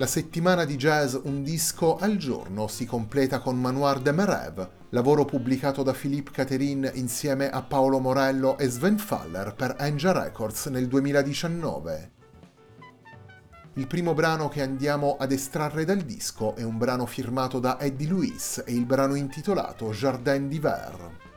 La settimana di jazz Un disco al giorno si completa con Manoir de Merev, lavoro pubblicato da Philippe Catherine insieme a Paolo Morello e Sven Faller per Angel Records nel 2019. Il primo brano che andiamo ad estrarre dal disco è un brano firmato da Eddie Luis e il brano intitolato Jardin d'hiver.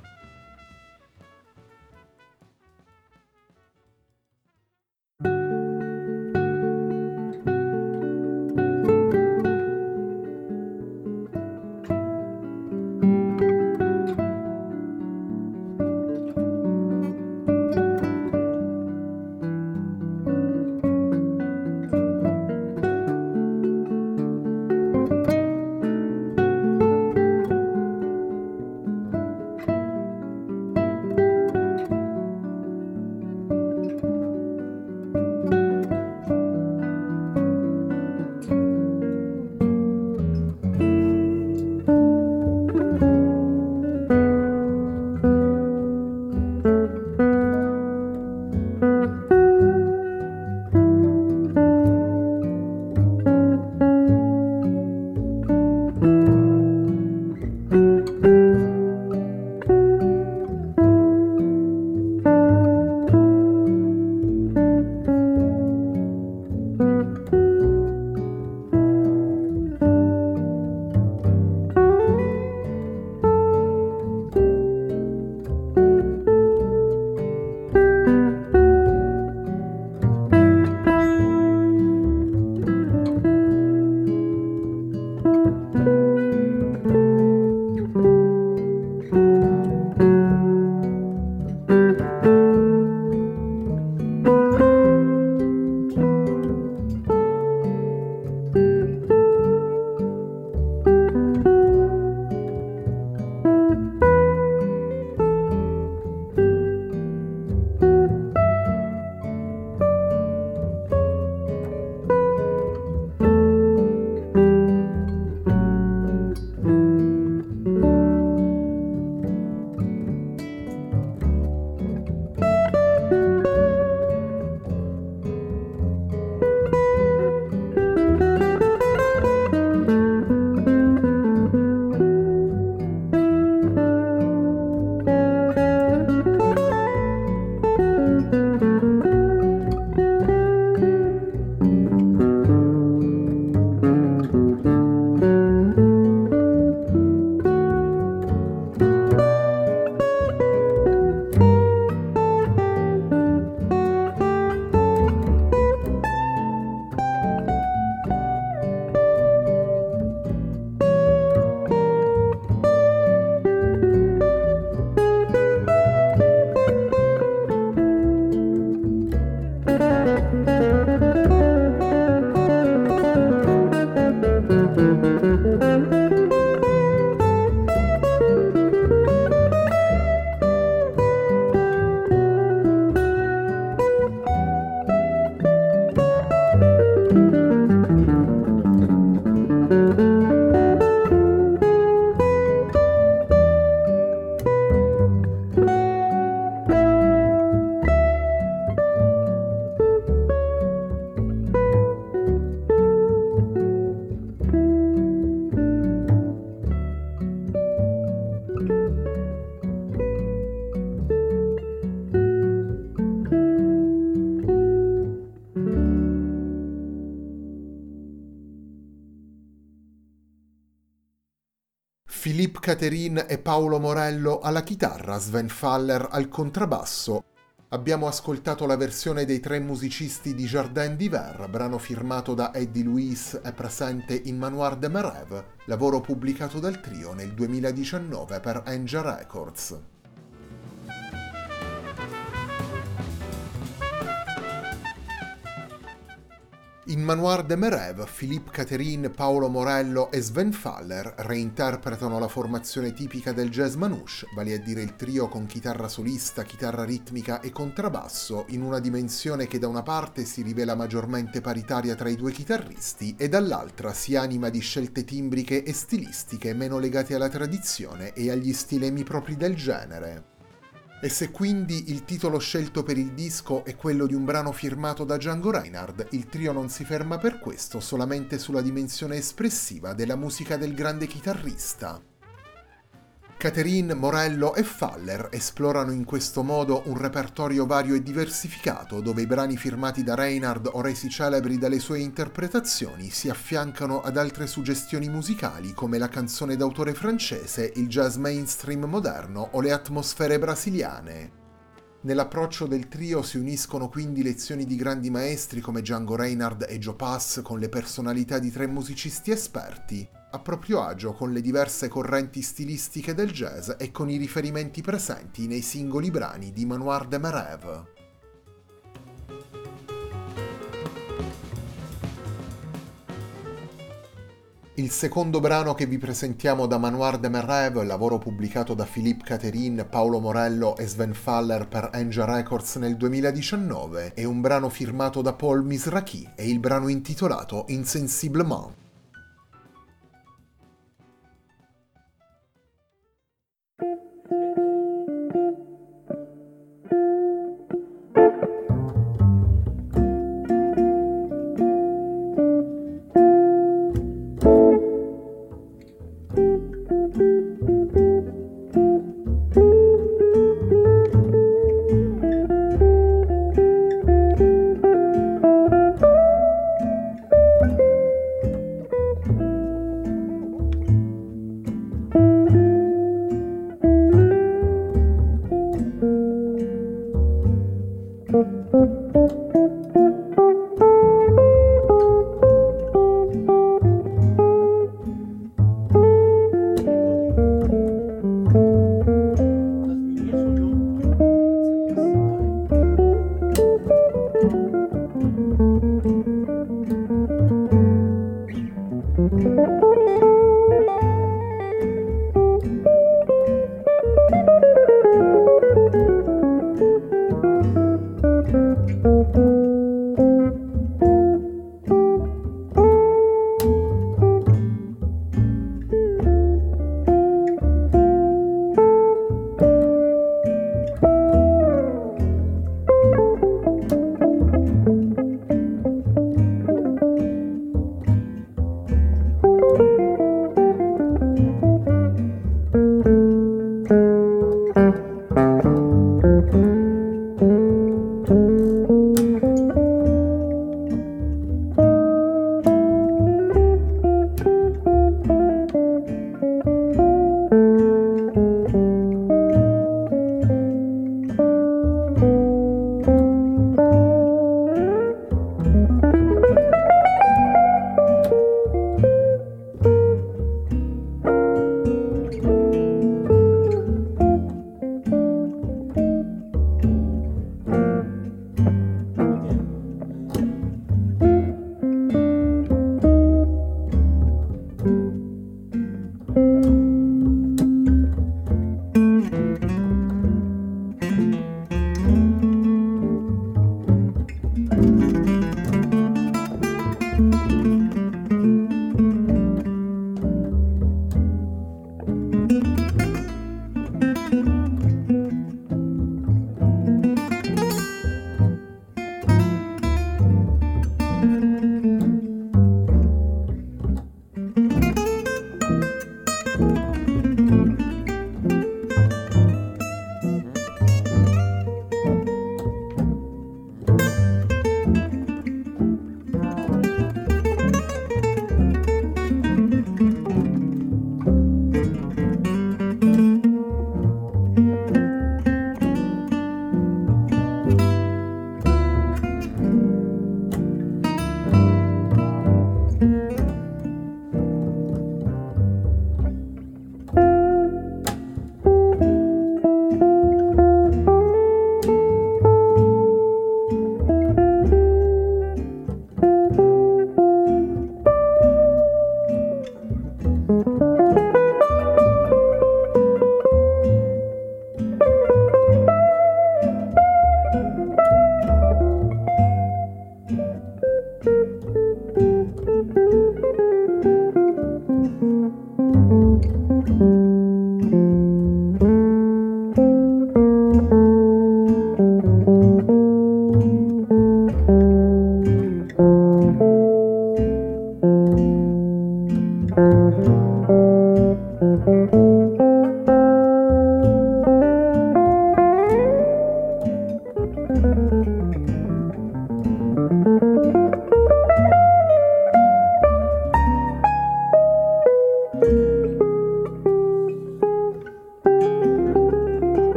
Caterin e Paolo Morello alla chitarra, Sven Faller al contrabbasso. Abbiamo ascoltato la versione dei tre musicisti di Jardin d'Hiver, brano firmato da Eddie Louis e presente in Manoir de Merev, lavoro pubblicato dal trio nel 2019 per Angel Records. In Manoir de Merev, Philippe Catherine, Paolo Morello e Sven Faller reinterpretano la formazione tipica del jazz manouche, vale a dire il trio con chitarra solista, chitarra ritmica e contrabbasso, in una dimensione che da una parte si rivela maggiormente paritaria tra i due chitarristi e dall'altra si anima di scelte timbriche e stilistiche meno legate alla tradizione e agli stilemi propri del genere. E se quindi il titolo scelto per il disco è quello di un brano firmato da Django Reinhardt, il trio non si ferma per questo solamente sulla dimensione espressiva della musica del grande chitarrista. Catherine, Morello e Faller esplorano in questo modo un repertorio vario e diversificato, dove i brani firmati da Reinhardt o resi celebri dalle sue interpretazioni si affiancano ad altre suggestioni musicali come la canzone d'autore francese, il jazz mainstream moderno o le atmosfere brasiliane. Nell'approccio del trio si uniscono quindi lezioni di grandi maestri come Django Reinhardt e Joe Pass con le personalità di tre musicisti esperti, a proprio agio con le diverse correnti stilistiche del jazz e con i riferimenti presenti nei singoli brani di Manoir de Merev. Il secondo brano che vi presentiamo da Manoir de Merev, lavoro pubblicato da Philippe Catherine, Paolo Morello e Sven Faller per Angel Records nel 2019, è un brano firmato da Paul Misraki e il brano intitolato Insensiblement.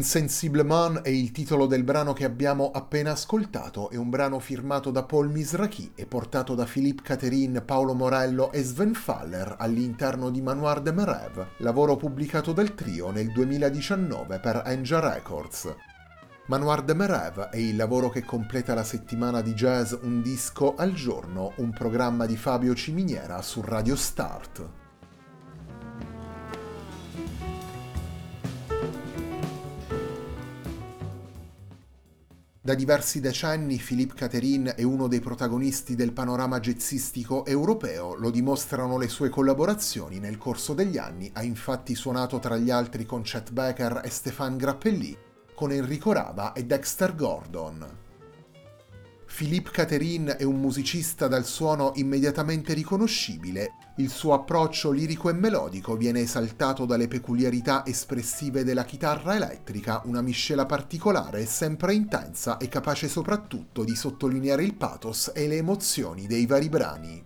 Insensiblement è il titolo del brano che abbiamo appena ascoltato, è un brano firmato da Paul Misraki e portato da Philippe Catherine, Paolo Morello e Sven Faller all'interno di Manoir de Merev, lavoro pubblicato dal trio nel 2019 per Enja Records. Manoir de Merev è il lavoro che completa la settimana di jazz Un disco al giorno, un programma di Fabio Ciminiera su Radio Start. Da diversi decenni Philippe Catherine è uno dei protagonisti del panorama jazzistico europeo, lo dimostrano le sue collaborazioni nel corso degli anni, ha infatti suonato tra gli altri con Chet Baker e Stéphane Grappelli, con Enrico Rava e Dexter Gordon. Philippe Catherine è un musicista dal suono immediatamente riconoscibile. Il suo approccio lirico e melodico viene esaltato dalle peculiarità espressive della chitarra elettrica, una miscela particolare, sempre intensa e capace soprattutto di sottolineare il pathos e le emozioni dei vari brani.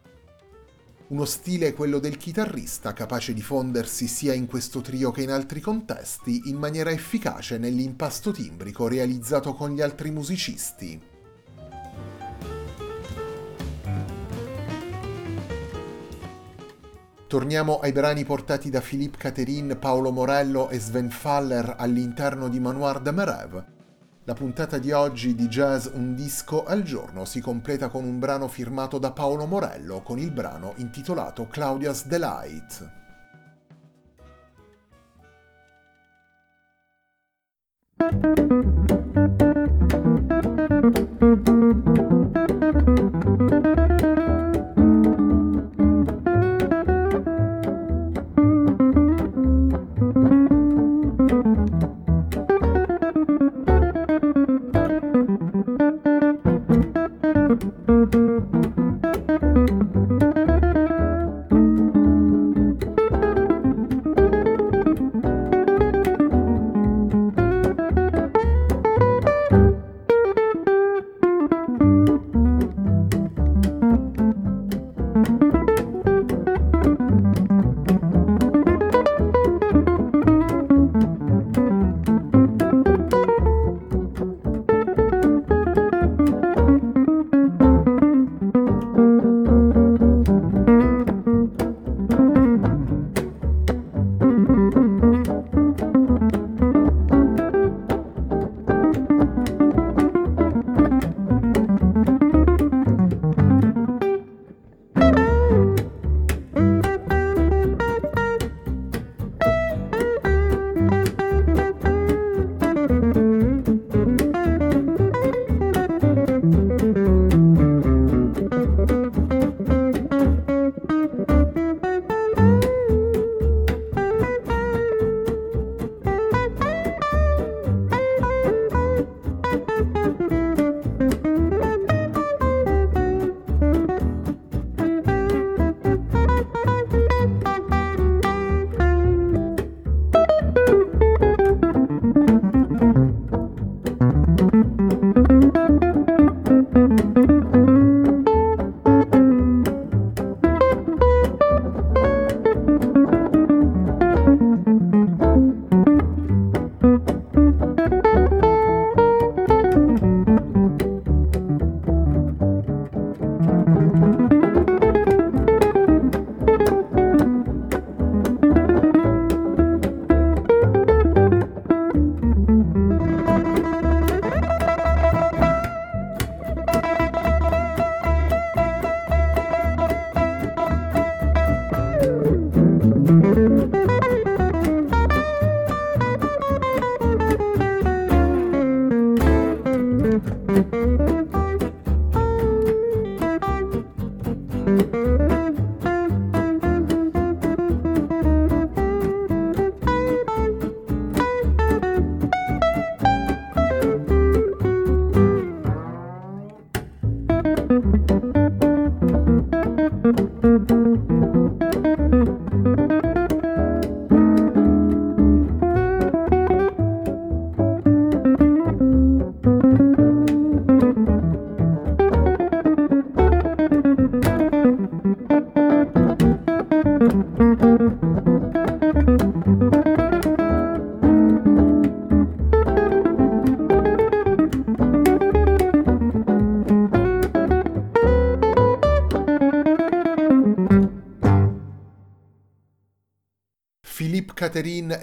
Uno stile quello del chitarrista capace di fondersi sia in questo trio che in altri contesti in maniera efficace nell'impasto timbrico realizzato con gli altri musicisti. Torniamo ai brani portati da Philippe Caterin, Paolo Morello e Sven Faller all'interno di Manoir de Merev. La puntata di oggi di Jazz Un disco al giorno si completa con un brano firmato da Paolo Morello con il brano intitolato Claudia's Delight.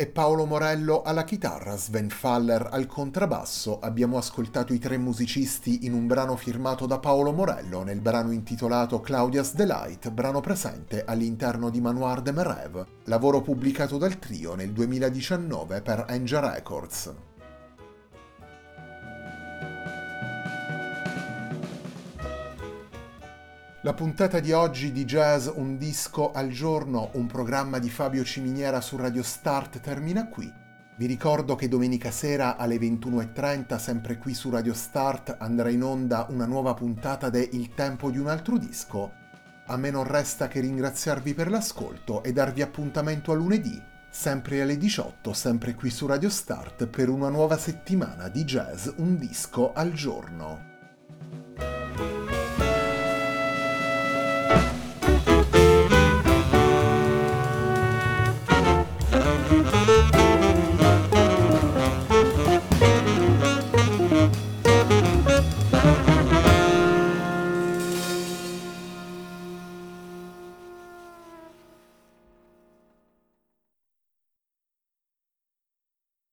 E Paolo Morello alla chitarra, Sven Faller al contrabbasso. Abbiamo ascoltato i tre musicisti in un brano firmato da Paolo Morello nel brano intitolato Claudia's Delight, brano presente all'interno di Manoir de Merev, lavoro pubblicato dal trio nel 2019 per Enja Records. La puntata di oggi di Jazz Un disco al giorno, un programma di Fabio Ciminiera su Radio Start termina qui. Vi ricordo che domenica sera alle 21.30, sempre qui su Radio Start, andrà in onda una nuova puntata de Il tempo di un altro disco. A me non resta che ringraziarvi per l'ascolto e darvi appuntamento a lunedì, sempre alle 18, sempre qui su Radio Start, per una nuova settimana di jazz Un disco al giorno.